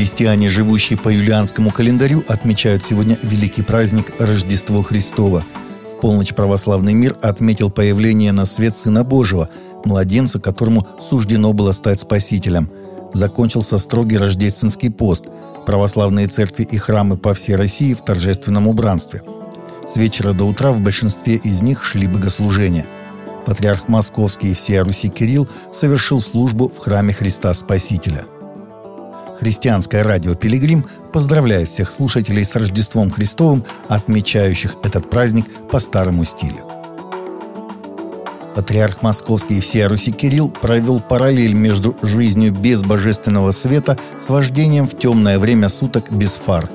Христиане, живущие по юлианскому календарю, отмечают сегодня великий праздник Рождество Христово. В полночь православный мир отметил появление на свет Сына Божьего, младенца, которому суждено было стать Спасителем. Закончился строгий рождественский пост. Православные церкви и храмы по всей России в торжественном убранстве. С вечера до утра в большинстве из них шли богослужения. Патриарх Московский и всея Руси Кирилл совершил службу в храме Христа Спасителя – Христианское радио «Пилигрим» поздравляет всех слушателей с Рождеством Христовым, отмечающих этот праздник по старому стилю. Патриарх Московский и всея Руси Кирилл провел параллель между жизнью без божественного света с вождением в темное время суток без фар.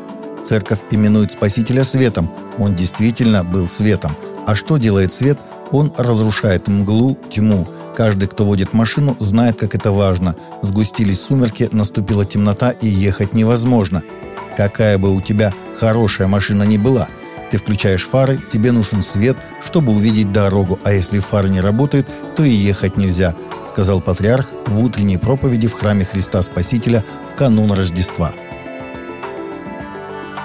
Церковь именует Спасителя светом. Он действительно был светом. А что делает свет? Он разрушает мглу, тьму – Каждый, кто водит машину, знает, как это важно. Сгустились сумерки, наступила темнота и ехать невозможно. Какая бы у тебя хорошая машина ни была, ты включаешь фары, тебе нужен свет, чтобы увидеть дорогу, а если фары не работают, то и ехать нельзя, сказал патриарх в утренней проповеди в храме Христа Спасителя в канун Рождества.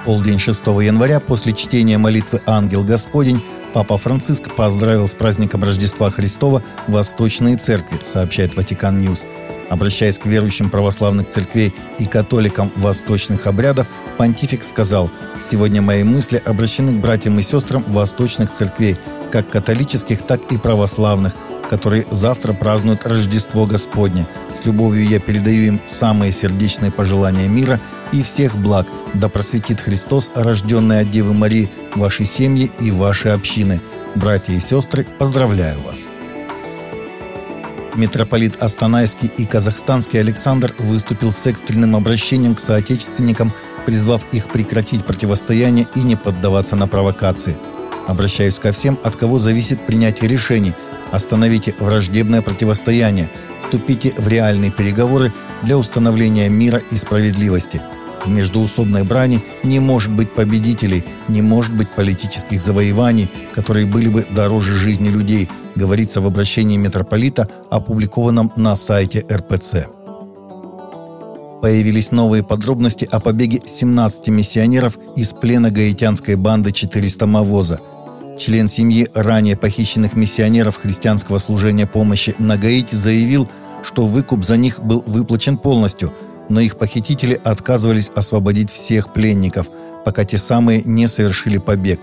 Полдень 6 января после чтения молитвы «Ангел Господень» Папа Франциск поздравил с праздником Рождества Христова Восточные церкви, сообщает Vatican News. Обращаясь к верующим православных церквей и католикам восточных обрядов, понтифик сказал, «Сегодня мои мысли обращены к братьям и сестрам восточных церквей, как католических, так и православных, которые завтра празднуют Рождество Господне. С любовью я передаю им самые сердечные пожелания мира и всех благ. Да просветит Христос, рожденный от Девы Марии, ваши семьи и ваши общины. Братья и сестры, поздравляю вас!» Митрополит Астанайский и казахстанский Александр выступил с экстренным обращением к соотечественникам, призвав их прекратить противостояние и не поддаваться на провокации. Обращаюсь ко всем, от кого зависит принятие решений – Остановите враждебное противостояние, вступите в реальные переговоры для установления мира и справедливости. В междуусобной брани не может быть победителей, не может быть политических завоеваний, которые были бы дороже жизни людей, говорится в обращении митрополита, опубликованном на сайте РПЦ. Появились новые подробности о побеге 17 миссионеров из плена гаитянской банды 400 Мавоза – член семьи ранее похищенных миссионеров христианского служения помощи на Гаити, заявил, что выкуп за них был выплачен полностью, но их похитители отказывались освободить всех пленников, пока те самые не совершили побег.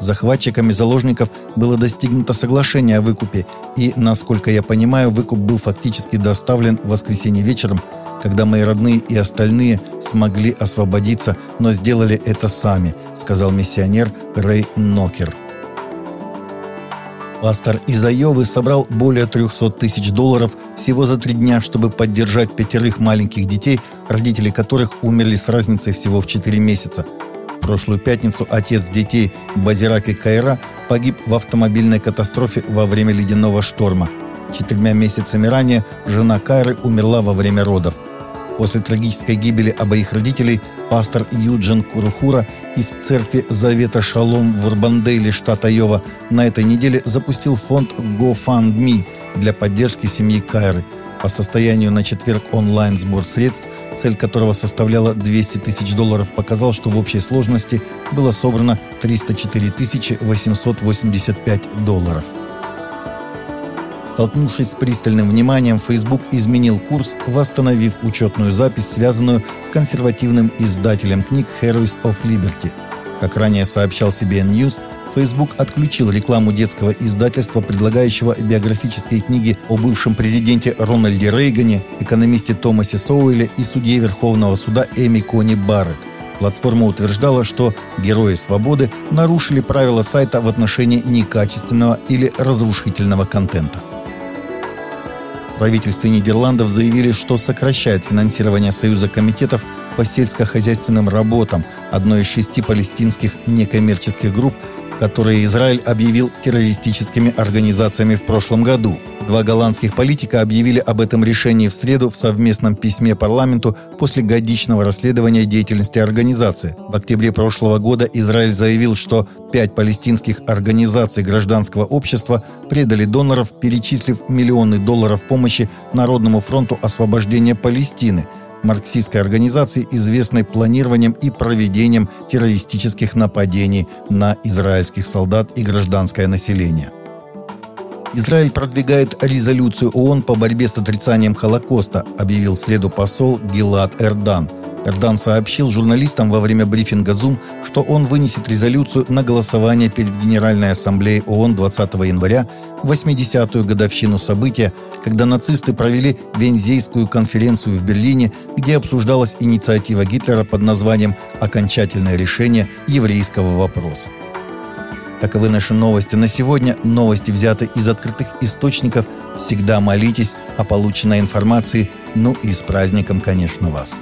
Захватчиками заложников было достигнуто соглашение о выкупе, и, насколько я понимаю, выкуп был фактически доставлен в воскресенье вечером, когда мои родные и остальные смогли освободиться, но сделали это сами, сказал миссионер Рэй Нокер. Пастор из Айовы собрал более 300 тысяч долларов всего за три дня, чтобы поддержать пятерых маленьких детей, родители которых умерли с разницей всего в 4 месяца. В прошлую пятницу отец детей Базираки Кайра погиб в автомобильной катастрофе во время ледяного шторма. Четырьмя месяцами ранее жена Кайры умерла во время родов – После трагической гибели обоих родителей пастор Юджин Курухура из церкви Завета Шалом в Урбандейле, штат Айова, на этой неделе запустил фонд GoFundMe для поддержки семьи Кайры. По состоянию на четверг онлайн-сбор средств, цель которого составляла 200 тысяч долларов, показал, что в общей сложности было собрано 304 885 долларов. Столкнувшись с пристальным вниманием, Facebook изменил курс, восстановив учетную запись, связанную с консервативным издателем книг Heroes of Liberty. Как ранее сообщал CBN News, Facebook отключил рекламу детского издательства, предлагающего биографические книги о бывшем президенте Рональде Рейгане, экономисте Томасе Соуэле и судье Верховного суда Эми Кони Барретт. Платформа утверждала, что герои свободы нарушили правила сайта в отношении некачественного или разрушительного контента правительстве Нидерландов заявили, что сокращает финансирование Союза комитетов по сельскохозяйственным работам, одной из шести палестинских некоммерческих групп, которые Израиль объявил террористическими организациями в прошлом году. Два голландских политика объявили об этом решении в среду в совместном письме парламенту после годичного расследования деятельности организации. В октябре прошлого года Израиль заявил, что пять палестинских организаций гражданского общества предали доноров, перечислив миллионы долларов помощи Народному фронту освобождения Палестины – марксистской организации, известной планированием и проведением террористических нападений на израильских солдат и гражданское население. Израиль продвигает резолюцию ООН по борьбе с отрицанием Холокоста, объявил следу посол Гилад Эрдан – Эрдан сообщил журналистам во время брифинга Zoom, что он вынесет резолюцию на голосование перед Генеральной Ассамблеей ООН 20 января, 80-ю годовщину события, когда нацисты провели Вензейскую конференцию в Берлине, где обсуждалась инициатива Гитлера под названием «Окончательное решение еврейского вопроса». Таковы наши новости на сегодня. Новости взяты из открытых источников. Всегда молитесь о полученной информации. Ну и с праздником, конечно, вас.